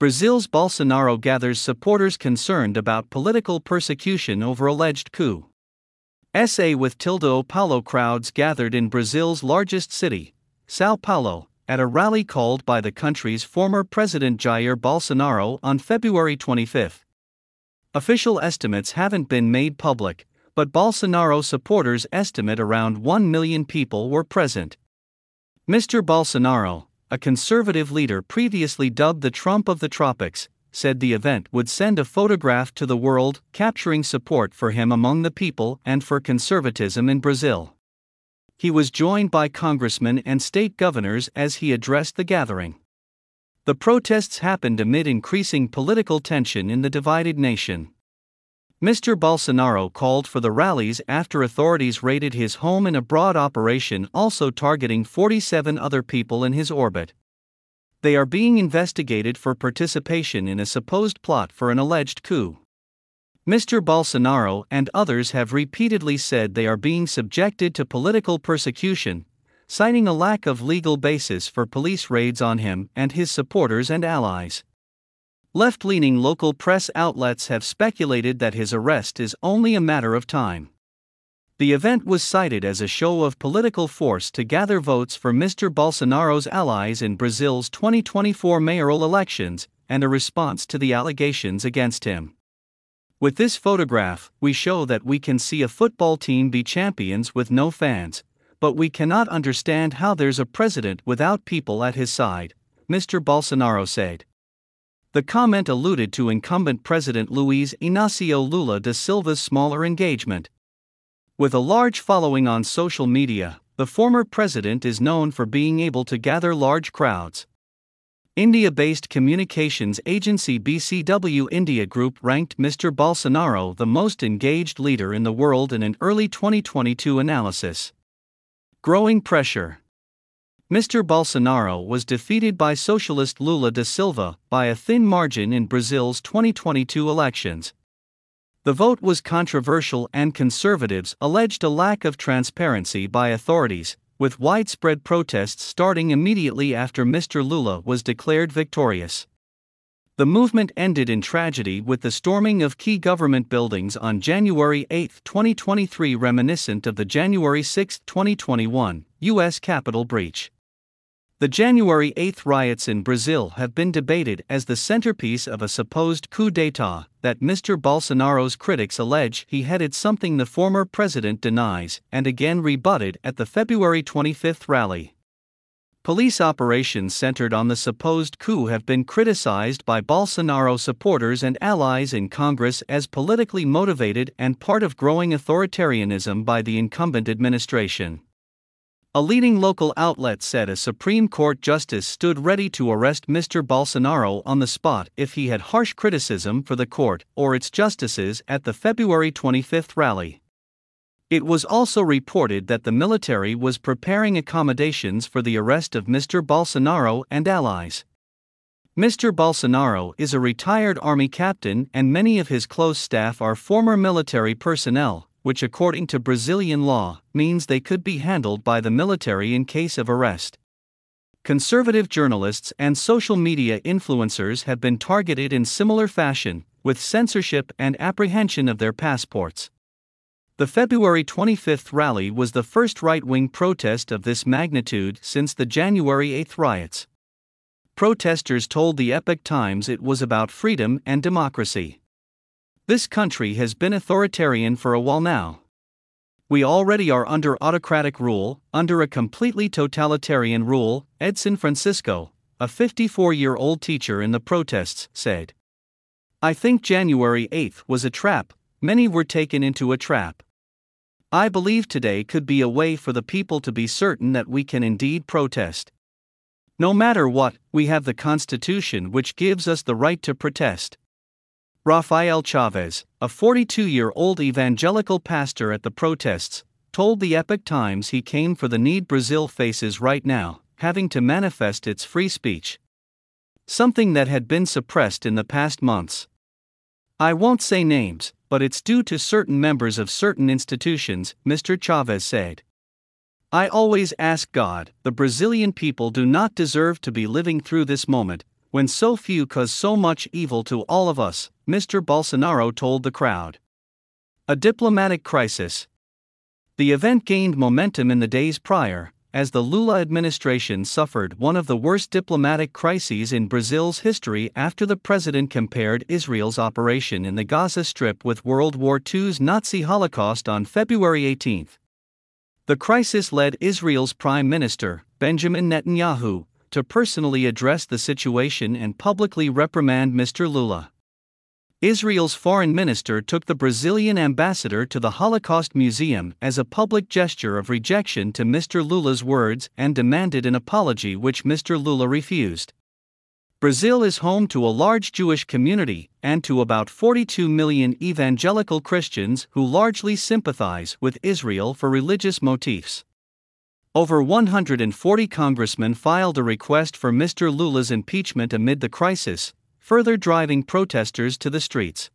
Brazil's Bolsonaro gathers supporters concerned about political persecution over alleged coup. SA with Tildo Paulo crowds gathered in Brazil's largest city, Sao Paulo, at a rally called by the country's former president Jair Bolsonaro on February 25. Official estimates haven't been made public, but Bolsonaro supporters estimate around 1 million people were present. Mr. Bolsonaro, a conservative leader previously dubbed the Trump of the tropics, said the event would send a photograph to the world, capturing support for him among the people and for conservatism in Brazil. He was joined by congressmen and state governors as he addressed the gathering. The protests happened amid increasing political tension in the divided nation. Mr. Bolsonaro called for the rallies after authorities raided his home in a broad operation also targeting 47 other people in his orbit. They are being investigated for participation in a supposed plot for an alleged coup. Mr. Bolsonaro and others have repeatedly said they are being subjected to political persecution, citing a lack of legal basis for police raids on him and his supporters and allies. Left leaning local press outlets have speculated that his arrest is only a matter of time. The event was cited as a show of political force to gather votes for Mr. Bolsonaro's allies in Brazil's 2024 mayoral elections and a response to the allegations against him. With this photograph, we show that we can see a football team be champions with no fans, but we cannot understand how there's a president without people at his side, Mr. Bolsonaro said. The comment alluded to incumbent President Luiz Inácio Lula da Silva's smaller engagement. With a large following on social media, the former president is known for being able to gather large crowds. India based communications agency BCW India Group ranked Mr. Bolsonaro the most engaged leader in the world in an early 2022 analysis. Growing pressure. Mr. Bolsonaro was defeated by socialist Lula da Silva by a thin margin in Brazil's 2022 elections. The vote was controversial, and conservatives alleged a lack of transparency by authorities, with widespread protests starting immediately after Mr. Lula was declared victorious. The movement ended in tragedy with the storming of key government buildings on January 8, 2023, reminiscent of the January 6, 2021, U.S. Capitol breach. The January 8 riots in Brazil have been debated as the centerpiece of a supposed coup d'etat that Mr. Bolsonaro's critics allege he headed something the former president denies and again rebutted at the February 25 rally. Police operations centered on the supposed coup have been criticized by Bolsonaro supporters and allies in Congress as politically motivated and part of growing authoritarianism by the incumbent administration. A leading local outlet said a Supreme Court justice stood ready to arrest Mr. Bolsonaro on the spot if he had harsh criticism for the court or its justices at the February 25 rally. It was also reported that the military was preparing accommodations for the arrest of Mr. Bolsonaro and allies. Mr. Bolsonaro is a retired army captain, and many of his close staff are former military personnel, which, according to Brazilian law, means they could be handled by the military in case of arrest. Conservative journalists and social media influencers have been targeted in similar fashion, with censorship and apprehension of their passports. The February 25 rally was the first right wing protest of this magnitude since the January 8 riots. Protesters told the Epoch Times it was about freedom and democracy. This country has been authoritarian for a while now. We already are under autocratic rule, under a completely totalitarian rule, Edson Francisco, a 54 year old teacher in the protests, said. I think January 8th was a trap, many were taken into a trap. I believe today could be a way for the people to be certain that we can indeed protest. No matter what, we have the Constitution which gives us the right to protest. Rafael Chavez, a 42 year old evangelical pastor at the protests, told the Epoch Times he came for the need Brazil faces right now, having to manifest its free speech. Something that had been suppressed in the past months. I won't say names, but it's due to certain members of certain institutions, Mr. Chavez said. I always ask God, the Brazilian people do not deserve to be living through this moment, when so few cause so much evil to all of us, Mr. Bolsonaro told the crowd. A diplomatic crisis. The event gained momentum in the days prior, as the Lula administration suffered one of the worst diplomatic crises in Brazil's history after the president compared Israel's operation in the Gaza Strip with World War II's Nazi Holocaust on February 18. The crisis led Israel's Prime Minister, Benjamin Netanyahu, to personally address the situation and publicly reprimand Mr. Lula. Israel's foreign minister took the Brazilian ambassador to the Holocaust Museum as a public gesture of rejection to Mr. Lula's words and demanded an apology, which Mr. Lula refused. Brazil is home to a large Jewish community and to about 42 million evangelical Christians who largely sympathize with Israel for religious motifs. Over 140 congressmen filed a request for Mr. Lula's impeachment amid the crisis, further driving protesters to the streets.